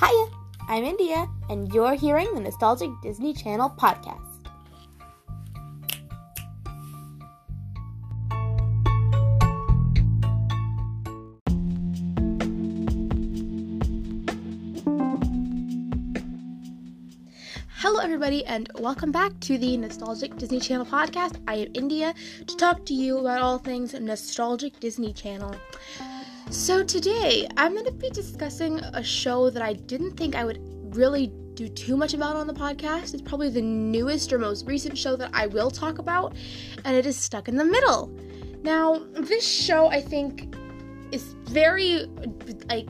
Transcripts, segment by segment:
Hiya, I'm India, and you're hearing the Nostalgic Disney Channel podcast. Hello, everybody, and welcome back to the Nostalgic Disney Channel podcast. I am India to talk to you about all things Nostalgic Disney Channel. So, today I'm going to be discussing a show that I didn't think I would really do too much about on the podcast. It's probably the newest or most recent show that I will talk about, and it is Stuck in the Middle. Now, this show I think is very like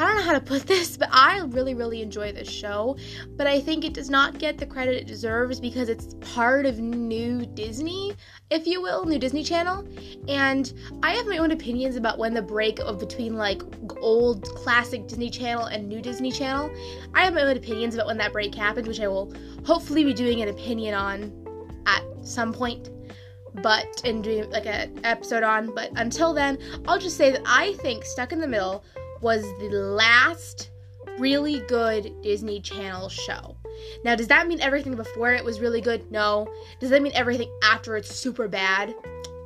I don't know how to put this, but I really, really enjoy this show. But I think it does not get the credit it deserves because it's part of New Disney, if you will, New Disney Channel. And I have my own opinions about when the break of between like old classic Disney Channel and New Disney Channel. I have my own opinions about when that break happened, which I will hopefully be doing an opinion on at some point but and doing like an episode on. But until then, I'll just say that I think Stuck in the Middle was the last really good Disney Channel show. Now, does that mean everything before it was really good? No. Does that mean everything after it's super bad?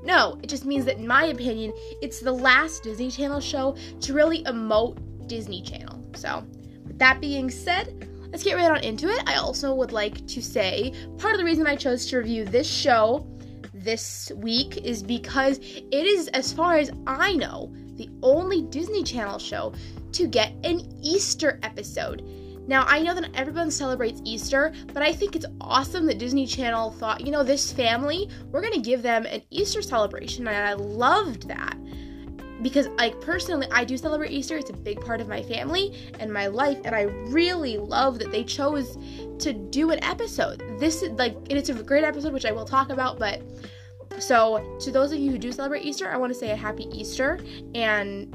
No. It just means that, in my opinion, it's the last Disney Channel show to really emote Disney Channel. So, with that being said, let's get right on into it. I also would like to say part of the reason I chose to review this show this week is because it is, as far as I know, the only Disney Channel show to get an Easter episode. Now, I know that everyone celebrates Easter, but I think it's awesome that Disney Channel thought, you know, this family, we're going to give them an Easter celebration, and I loved that. Because, like, personally, I do celebrate Easter. It's a big part of my family and my life, and I really love that they chose to do an episode. This is, like, and it's a great episode, which I will talk about, but so, to those of you who do celebrate Easter, I want to say a happy Easter. And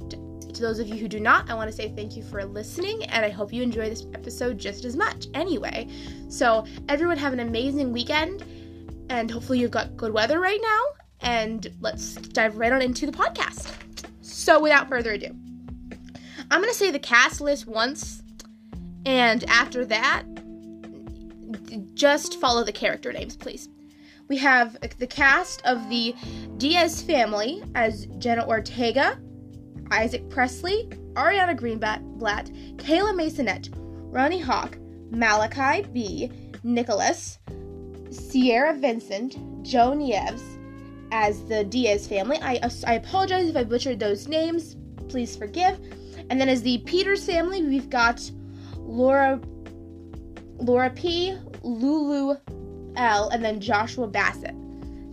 to those of you who do not, I want to say thank you for listening. And I hope you enjoy this episode just as much. Anyway, so everyone have an amazing weekend. And hopefully, you've got good weather right now. And let's dive right on into the podcast. So, without further ado, I'm going to say the cast list once. And after that, just follow the character names, please we have the cast of the Diaz family as Jenna Ortega, Isaak Presley, Ariana Greenblatt, Kayla Maisonet, Ronni Hawk, Malachi B, Nicholas, Sierra Vincent, Joe Nieves as the Diaz family. I, I apologize if I butchered those names. Please forgive. And then as the Peters family, we've got Laura Laura P, Lulu L, and then Joshua Bassett.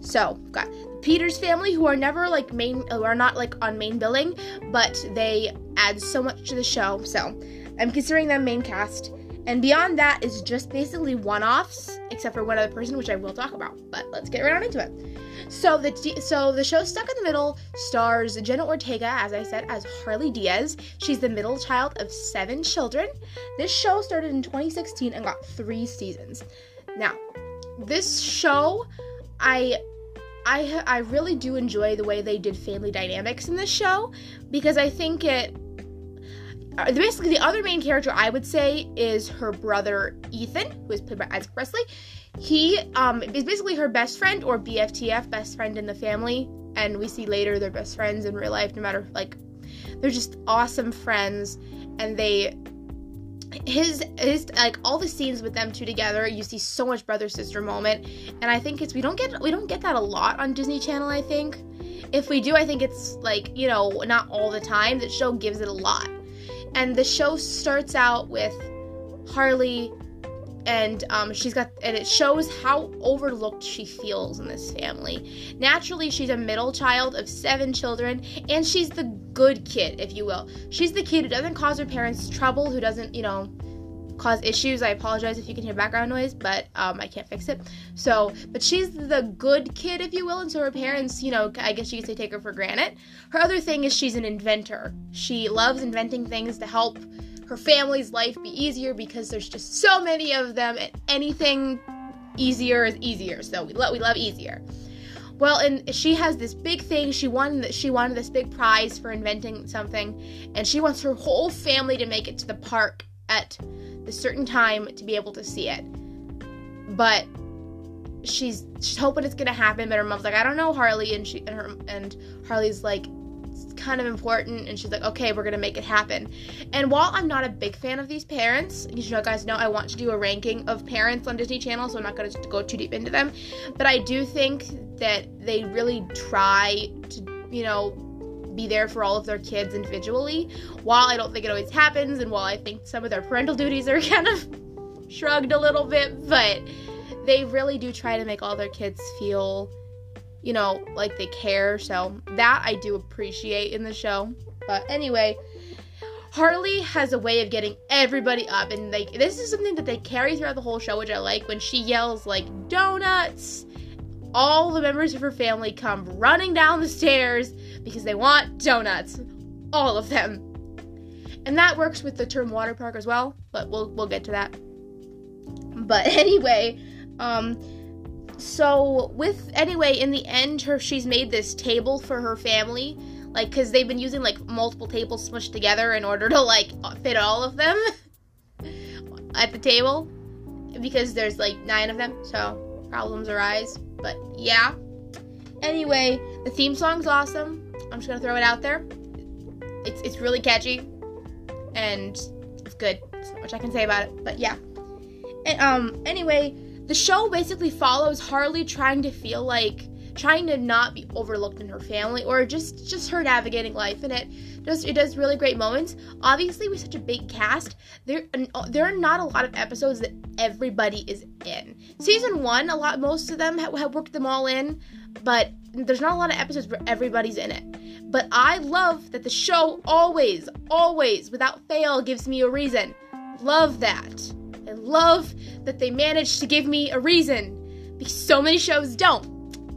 So, got Peters family who are never like main, who are not like on main billing, but they add so much to the show. So, I'm considering them main cast. And beyond that is just basically one-offs, except for one other person, which I will talk about. But let's get right on into it. So the so the show Stuck in the Middle stars Jenna Ortega, as I said, as Harley Diaz. She's the middle child of seven children. This show started in 2016 and got three seasons. Now, this show, I I I really do enjoy the way they did family dynamics in this show because I think it uh, basically the other main character I would say is her brother Ethan, who is played by Isaak Presley. He um, is basically her best friend or BFTF, best friend in the family, and we see later they're best friends in real life. No matter like, they're just awesome friends, and they his his like all the scenes with them two together you see so much brother sister moment. And i think it's we don't get we don't get that a lot on disney channel i think. If we do i think it's like you know not all the time. The show gives it a lot. And the show starts out with harley and um, she's got and it shows how overlooked she feels in this family. Naturally she's a middle child of seven children and she's the good kid if you will. She's the kid who doesn't cause her parents trouble who doesn't you know cause issues. I apologize if you can hear background noise but um, i can't fix it. So but she's the good kid if you will and so her parents you know i guess you could say take her for granted. Her other thing is she's an inventor. She loves inventing things to help her family's life be easier because there's just so many of them and anything easier is easier. So we love we love easier. Well, and she has this big thing. She won she won this big prize for inventing something, and she wants her whole family to make it to the park at the certain time to be able to see it. But she's she's hoping it's gonna happen, but her mom's like, I don't know, Harley, and she and her and Harley's like, kind of important, and she's like, okay, we're gonna make it happen. And while I'm not a big fan of these parents, you know, guys know I want to do a ranking of parents on Disney Channel, so I'm not gonna go too deep into them. But I do think that they really try to, you know, be there for all of their kids individually. While I don't think it always happens, and while I think some of their parental duties are kind of shrugged a little bit, but they really do try to make all their kids feel, you know, like they care. So that I do appreciate in the show. But anyway, Harley has a way of getting everybody up, and like this is something that they carry throughout the whole show, which I like. When she yells like donuts, all the members of her family come running down the stairs because they want donuts, all of them. And that works with the term water park as well, but we'll we'll get to that. But anyway, um, so with anyway, in the end, her she's made this table for her family, like because they've been using like multiple tables smushed together in order to like fit all of them at the table, because there's like nine of them, so problems arise. But yeah. Anyway, the theme song's awesome. I'm just gonna throw it out there. It's it's really catchy, and it's good. So much I can say about it. But yeah. And, um. Anyway the show basically follows Harley trying to feel like trying to not be overlooked in her family or just just her navigating life and it does it does really great moments. Obviously with such a big cast there uh, there are not a lot of episodes that everybody is in. Season one a lot most of them have, have worked them all in but there's not a lot of episodes where everybody's in it. But i love that the show always always without fail gives me a reason. Love that Love that they managed to give me a reason because so many shows don't.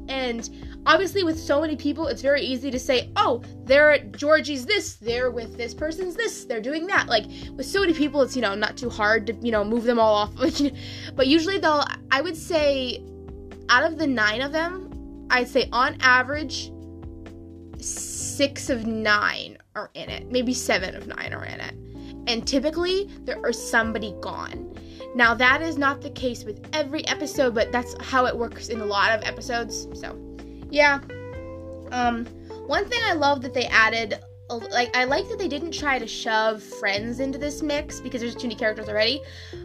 And obviously, with so many people, it's very easy to say, oh, they're at Georgie's this, they're with this person's this, they're doing that. Like, with so many people, it's, you know, not too hard to, you know, move them all off. but usually, though, I would say out of the nine of them, I'd say on average, six of nine are in it. Maybe seven of nine are in it and typically there are somebody gone. Now, that is not the case with every episode, but that's how it works in a lot of episodes. So, yeah. Um, one thing I love that they added, like, I like that they didn't try to shove friends into this mix because there's too many characters already.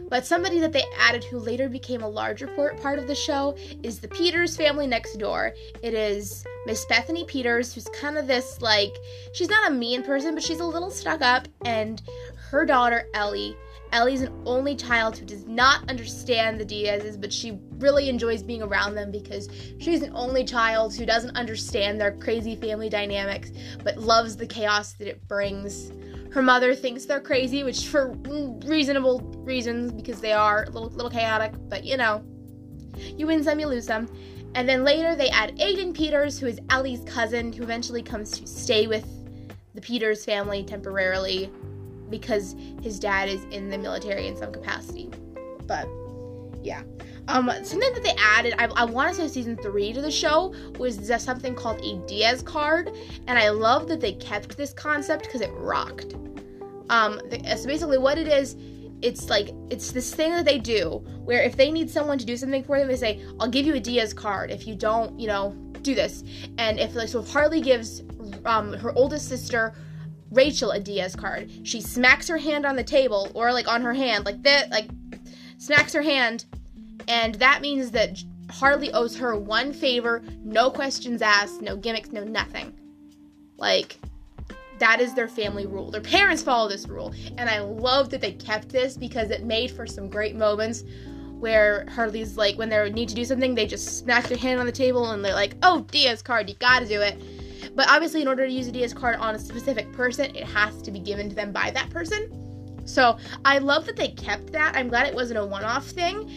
But somebody that they added who later became a larger part of the show is the Peters family next door. It is Miss Bethany Peters, who's kind of this, like, she's not a mean person, but she's a little stuck up, and her daughter, Ellie. Ellie's an only child who does not understand the Diazes, but she really enjoys being around them because she's an only child who doesn't understand their crazy family dynamics, but loves the chaos that it brings. Her mother thinks they're crazy, which for reasonable reasons because they are a little, little chaotic, but you know, you win some, you lose some. And then later they add Aidan Peters, who is Ellie's cousin, who eventually comes to stay with the Peters family temporarily because his dad is in the military in some capacity. But yeah. Um, something that they added, I, I want to say season three to the show was something called a Diaz card, and I love that they kept this concept because it rocked. Um, so basically, what it is, it's like it's this thing that they do where if they need someone to do something for them, they say, "I'll give you a Diaz card if you don't, you know, do this." And if like so, if Harley gives um, her oldest sister Rachel a Diaz card. She smacks her hand on the table or like on her hand, like that, like smacks her hand, and that means that Harley owes her one favor, no questions asked, no gimmicks, no nothing. Like that is their family rule. Their parents follow this rule, and I love that they kept this because it made for some great moments where Harley's like when they need to do something, they just smack their hand on the table and they're like, "Oh, Diaz card, you gotta do it." But obviously, in order to use a Diaz card on a specific person, it has to be given to them by that person. So I love that they kept that. I'm glad it wasn't a one-off thing.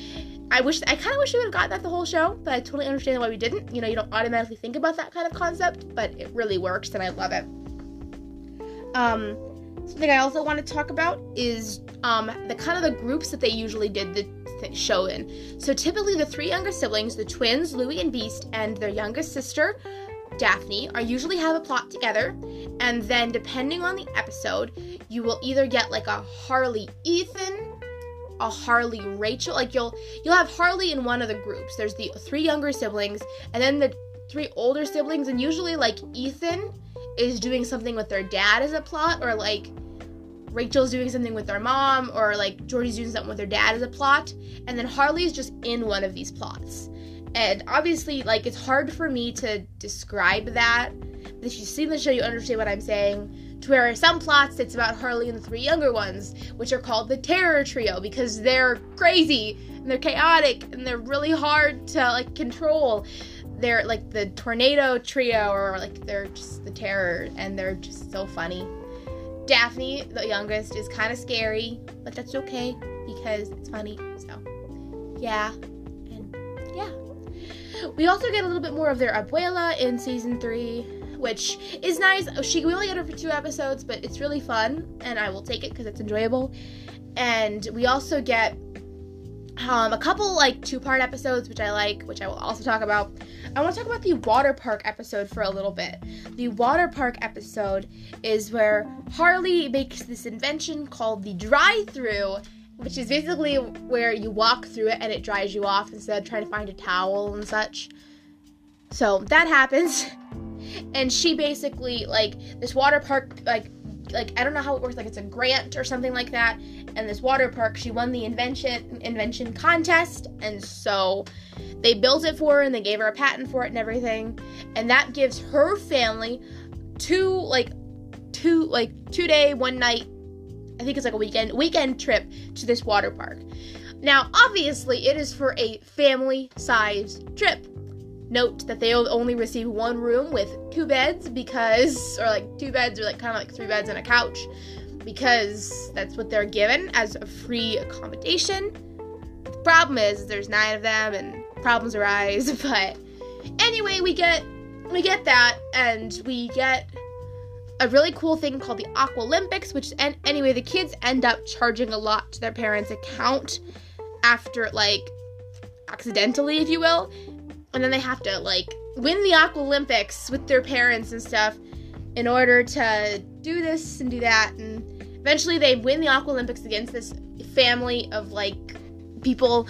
I wish I kind of wish we would have got that the whole show, but I totally understand why we didn't. You know, you don't automatically think about that kind of concept, but it really works and I love it. Um, something I also want to talk about is um, the kind of the groups that they usually did the th- show in. So typically, the three younger siblings, the twins, Lewie and Beast, and their youngest sister, Daphne are usually have a plot together, and then depending on the episode, you will either get like a Harley Ethan, a Harley Rachel. Like you'll you'll have Harley in one of the groups. There's the three younger siblings and then the three older siblings and usually like Ethan is doing something with their dad as a plot or like Rachel's doing something with their mom or like Georgie's doing something with their dad as a plot and then Harley's just in one of these plots. And obviously like it's hard for me to describe that. But if you've seen the show you understand what I'm saying to where some plots it's about Harley and the three younger ones, which are called the Terror Trio because they're crazy and they're chaotic and they're really hard to like control. They're like the Tornado Trio or like they're just the terror and they're just so funny. Daphne, the youngest, is kind of scary, but that's okay because it's funny. So, yeah. And yeah. We also get a little bit more of their abuela in season 3 which is nice. She we only get her for two episodes, but it's really fun, and I will take it because it's enjoyable. And we also get um, a couple like two part episodes, which I like, which I will also talk about. I want to talk about the water park episode for a little bit. The water park episode is where Harley makes this invention called the dry through, which is basically where you walk through it and it dries you off instead of trying to find a towel and such. So that happens. and she basically like this water park like like I don't know how it works like it's a grant or something like that and this water park she won the invention invention contest and so they built it for her and they gave her a patent for it and everything and that gives her family two like two like two day one night I think it's like a weekend weekend trip to this water park now obviously it is for a family sized trip Note that they only receive one room with two beds because, or like two beds, or like kind of like three beds and a couch, because that's what they're given as a free accommodation. The problem is there's nine of them and problems arise. But anyway, we get we get that, and we get a really cool thing called the Aqua Olympics, which and anyway the kids end up charging a lot to their parents' account after like accidentally, if you will, and then they have to like win the Aqua Olympics with their parents and stuff in order to do this and do that. And eventually they win the Aqua Olympics against this family of like people.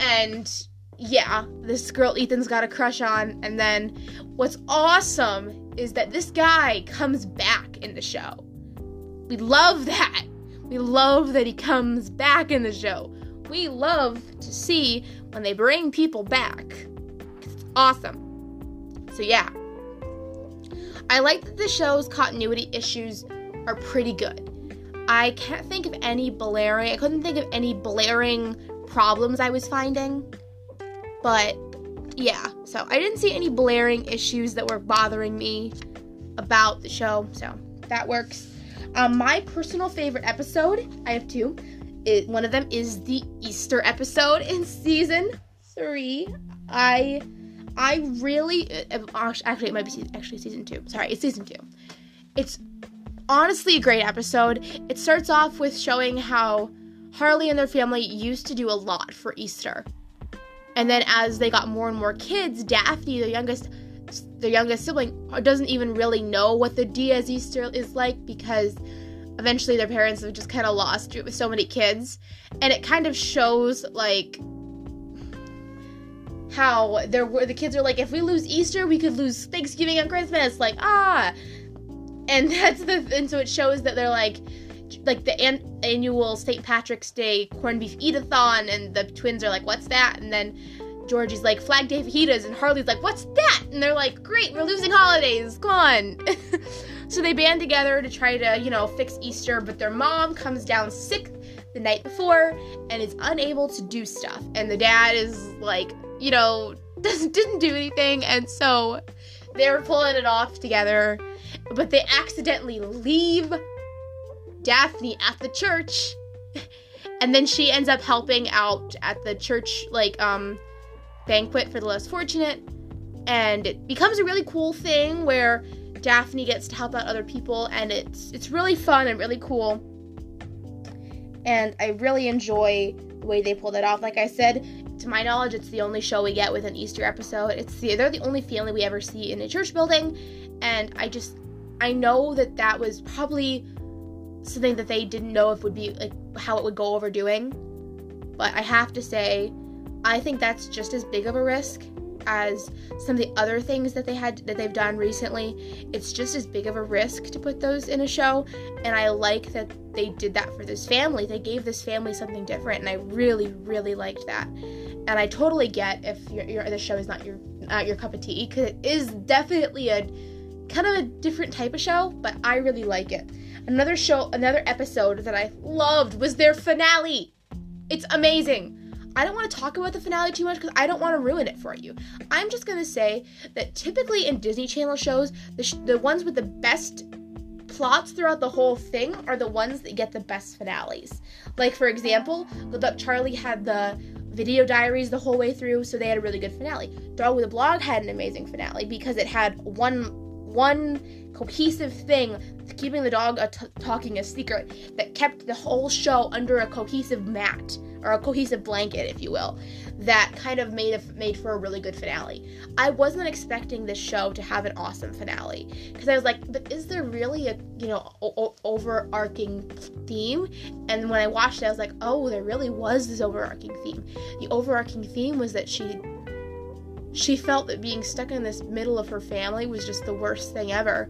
And yeah, this girl Ethan's got a crush on. And then what's awesome is that this guy comes back in the show. We love that. We love that he comes back in the show. We love to see when they bring people back It's awesome. So, yeah. I like that the show's continuity issues are pretty good. I can't think of any blaring, I couldn't think of any blaring problems I was finding. But yeah, so I didn't see any blaring issues that were bothering me about the show. So that works. Um, my personal favorite episode, I have two. It, one of them is the Easter episode in season three. I I really uh, uh, actually it might be actually season two. Sorry, it's season two. It's honestly a great episode. It starts off with showing how Harley and their family used to do a lot for Easter. And then as they got more and more kids, Daphne, the youngest the youngest sibling, doesn't even really know what the Diaz Easter is like because eventually their parents have just kind of lost it with so many kids. And it kind of shows like how there were the kids are like, if we lose Easter, we could lose Thanksgiving and Christmas. Like ah, and that's the and so it shows that they're like like the an- annual St. Patrick's Day corned beef eat-a-thon, and the twins are like, "What's that?" And then Georgie's like, "Flag Day fajitas," and Harley's like, "What's that?" And they're like, "Great, we're losing holidays. Come on." so they band together to try to you know fix Easter, but their mom comes down sick the night before and is unable to do stuff, and the dad is like you know, doesn't didn't do anything, and so they're pulling it off together, but they accidentally leave Daphne at the church, and then she ends up helping out at the church like um banquet for the less fortunate, and it becomes a really cool thing where Daphne gets to help out other people, and it's it's really fun and really cool. And I really enjoy the way they pull it off. Like I said, to my knowledge, it's the only show we get with an Easter episode. It's the they're the only family we ever see in a church building, and I just I know that that was probably something that they didn't know if would be like how it would go over doing. But I have to say, I think that's just as big of a risk as some of the other things that they had that they've done recently. It's just as big of a risk to put those in a show, and I like that they did that for this family. They gave this family something different, and I really, really liked that. And I totally get if your the show is not your not your cup of tea because it is definitely a kind of a different type of show, but I really like it. Another show, another episode that I loved was their finale. It's amazing. I don't want to talk about the finale too much because I don't want to ruin it for you. I'm just going to say that typically in Disney Channel shows, the, sh- the ones with the best plots throughout the whole thing are the ones that get the best finales. Like, for example, Good Luck Charlie had the video diaries the whole way through, so they had a really good finale. Dog with a Blog had an amazing finale because it had one one cohesive thing keeping the dog a t- talking a secret that kept the whole show under a cohesive mat or a cohesive blanket, if you will, that kind of made made for a really good finale. I wasn't expecting this show to have an awesome finale because I was like, but is there really a you know o- overarching theme? And when I watched it, I was like, oh, there really was this overarching theme. The overarching theme was that she she felt that being stuck in this middle of her family was just the worst thing ever.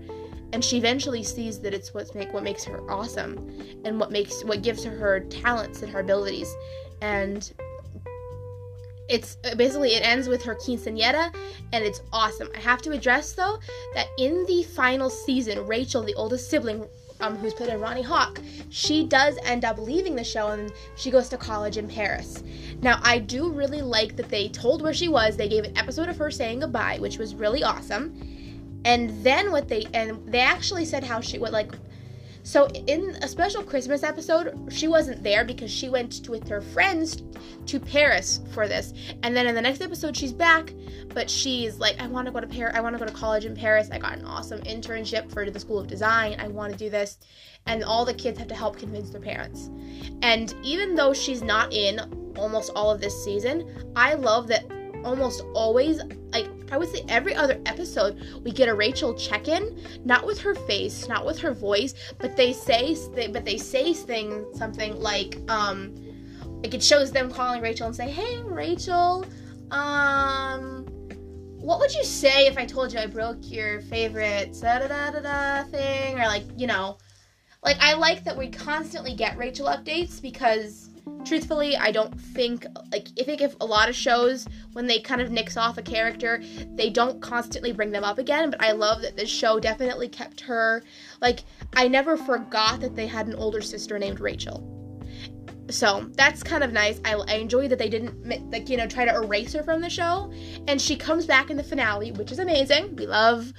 And she eventually sees that it's what make what makes her awesome and what makes what gives her her talents and her abilities. And it's basically it ends with her quinceanera and it's awesome. I have to address though that in the final season rachel the oldest sibling um, who's played by Ronni Hawk, she does end up leaving the show and she goes to college in Paris. Now, I do really like that they told where she was. They gave an episode of her saying goodbye, which was really awesome and then what they and they actually said how she would like so in a special christmas episode she wasn't there because she went to, with her friends to paris for this. And then in the next episode she's back but she's like i want to go to paris i want to go to college in paris. I got an awesome internship for the school of design. I want to do this. And all the kids have to help convince their parents. And even though she's not in almost all of this season i love that almost always like I would say every other episode we get a Rachel check-in, not with her face, not with her voice, but they say but they say things something like um like it shows them calling Rachel and say, "Hey Rachel, um what would you say if I told you I broke your favorite da da da da da thing? Or like, you know, like I like that we constantly get Rachel updates because truthfully, I don't think like I think if a lot of shows when they kind of nix off a character, they don't constantly bring them up again. But I love that this show definitely kept her like I never forgot that they had an older sister named Rachel. So that's kind of nice. I, I enjoy that they didn't like you know try to erase her from the show, and she comes back in the finale, which is amazing. We love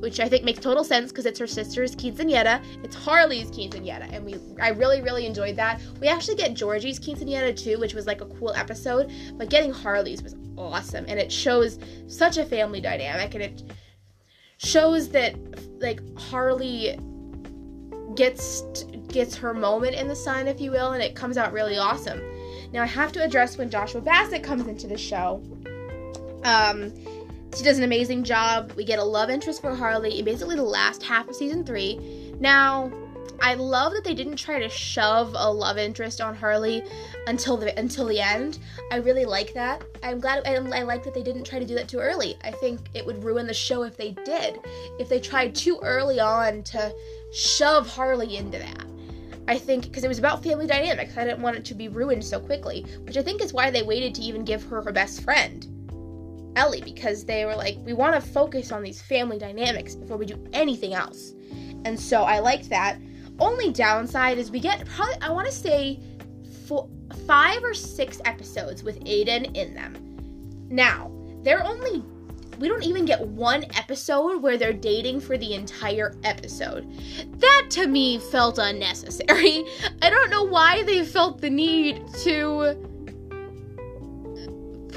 which I think makes total sense because it's her sister's quinceanera. It's Harley's quinceanera, and we I really really enjoyed that. We actually get Georgie's quinceanera too, which was like a cool episode, but getting Harley's was awesome, and it shows such a family dynamic, and it shows that like Harley gets gets her moment in the sun, if you will, and it comes out really awesome. Now I have to address when Joshua Bassett comes into the show. Um, she does an amazing job. We get a love interest for Harley in basically the last half of season three. Now, I love that they didn't try to shove a love interest on Harley until the until the end. I really like that. I'm glad I, I like that they didn't try to do that too early. I think it would ruin the show if they did. If they tried too early on to shove Harley into that. I think because it was about family dynamics. I didn't want it to be ruined so quickly, which I think is why they waited to even give her her best friend. Ellie because they were like, we want to focus on these family dynamics before we do anything else. And so I liked that. Only downside is we get probably, I want to say, four, five or six episodes with Aidan in them. Now, they're only, we don't even get one episode where they're dating for the entire episode. That to me felt unnecessary. I don't know why they felt the need to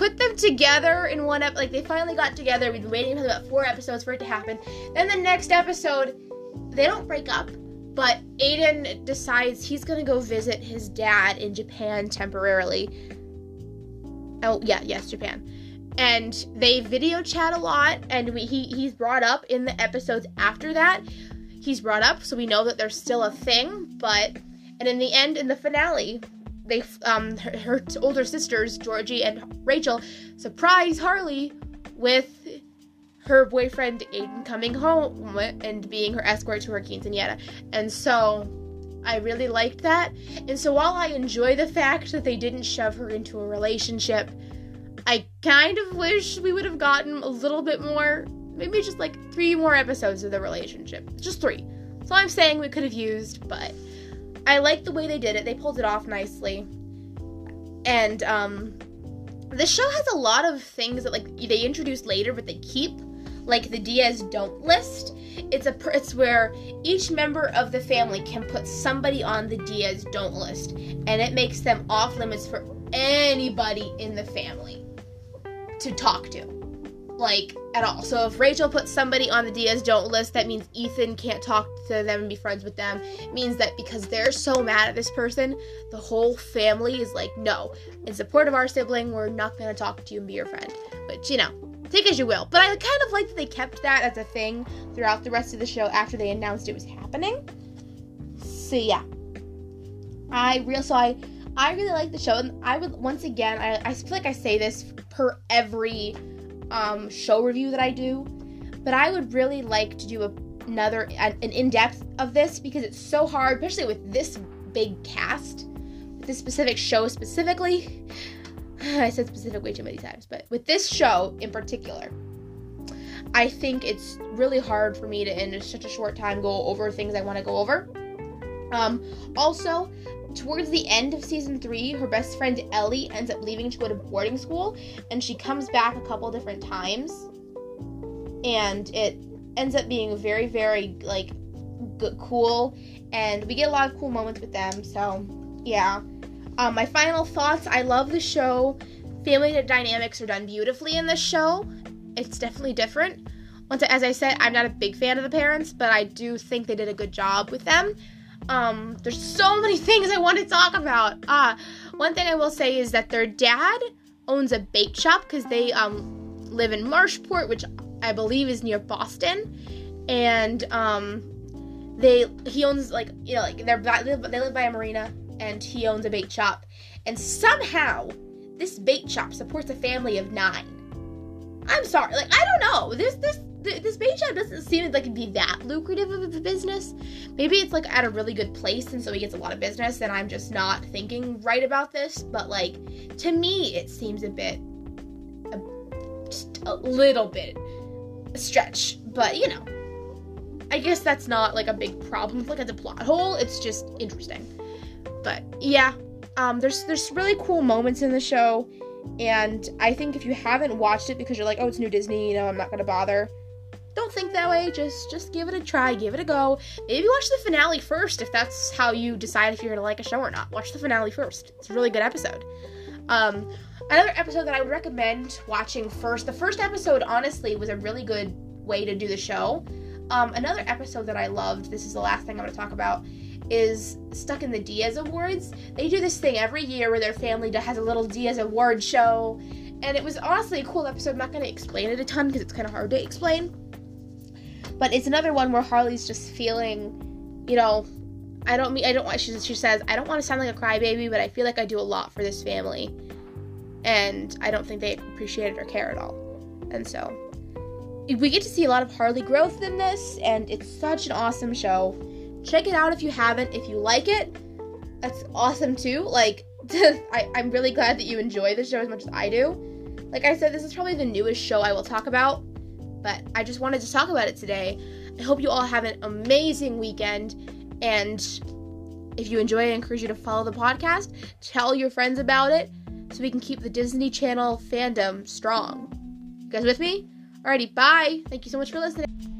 put them together in one ep- like they finally got together. We've been waiting for about four episodes for it to happen. Then the next episode, they don't break up, but Aidan decides he's gonna go visit his dad in Japan temporarily. Oh yeah, yes, Japan. And they video chat a lot, and we, he he's brought up in the episodes after that. he's brought up, so we know that there's still a thing. But and in the end, in the finale, they um her, her older sisters Georgie and Rachel surprise Harley with her boyfriend Aidan coming home and being her escort to her quinceanera. And so I really liked that. And so while I enjoy the fact that they didn't shove her into a relationship, I kind of wish we would have gotten a little bit more, maybe just like three more episodes of the relationship. Just three. So I'm saying we could have used, but I like the way they did it. They pulled it off nicely. And um the show has a lot of things that like they introduce later but they keep like the Diaz don't list. It's a it's where each member of the family can put somebody on the Diaz don't list, and it makes them off limits for anybody in the family to talk to, like at all. So if Rachel puts somebody on the Diaz don't list, that means Ethan can't talk to them and be friends with them. It means that because they're so mad at this person, the whole family is like, no, in support of our sibling, we're not gonna talk to you and be your friend. But you know, take as you will. But I kind of like that they kept that as a thing throughout the rest of the show after they announced it was happening. So yeah, I real so I I really like the show, and I would once again I I feel like I say this per every um, show review that I do, but I would really like to do a, another an in depth of this because it's so hard, especially with this big cast, with this specific show specifically. I said specific way too many times, but with this show in particular, I think it's really hard for me to in such a short time go over things I want to go over. Um, also, towards the end of season three, her best friend Ellie ends up leaving to go to boarding school, and she comes back a couple different times, and it ends up being very, very like good, cool, and we get a lot of cool moments with them. So, yeah. Um, my final thoughts I love the show. Family dynamics are done beautifully in this show. It's definitely different. Once, as I said, I'm not a big fan of the parents, but I do think they did a good job with them. Um, there's so many things I want to talk about. Uh, one thing I will say is that their dad owns a bake shop because they um, live in Marshport, which I believe is near Boston, and um, they he owns like you know like they're they live by a marina and he owns a bait shop. And somehow, this bait shop supports a family of nine. I'm sorry, like I don't know. This this this bait shop doesn't seem like it'd be that lucrative of a business. Maybe it's like at a really good place, and so he gets a lot of business, and I'm just not thinking right about this. But like to me, it seems a bit, a, just a little bit a stretch. But you know, I guess that's not like a big problem. Like it's a plot hole. It's just interesting. But yeah, um, there's there's really cool moments in the show, and I think if you haven't watched it because you're like, oh, it's new Disney, you know, I'm not gonna bother. Don't think that way. Just just give it a try, give it a go. Maybe watch the finale first if that's how you decide if you're gonna like a show or not. Watch the finale first. It's a really good episode. Um, another episode that I would recommend watching first. The first episode, honestly, was a really good way to do the show. Um, another episode that I loved. This is the last thing I'm gonna talk about is stuck in the Diaz Awards. They do this thing every year where their family has a little Diaz Award show, and it was honestly a cool episode. I'm not going to explain it a ton because it's kind of hard to explain. But it's another one where Harley's just feeling, you know, I don't mean I don't want. She she says I don't want to sound like a crybaby, but I feel like I do a lot for this family, and I don't think they appreciate it or care at all. And so we get to see a lot of Harley growth in this, and it's such an awesome show. Check it out if you haven't. If you like it, that's awesome too. Like, I, I'm really glad that you enjoy the show as much as I do. Like I said, this is probably the newest show I will talk about, but I just wanted to talk about it today. I hope you all have an amazing weekend, and if you enjoy I encourage you to follow the podcast, tell your friends about it, so we can keep the Disney Channel fandom strong. You guys with me? Alrighty, bye. Thank you so much for listening.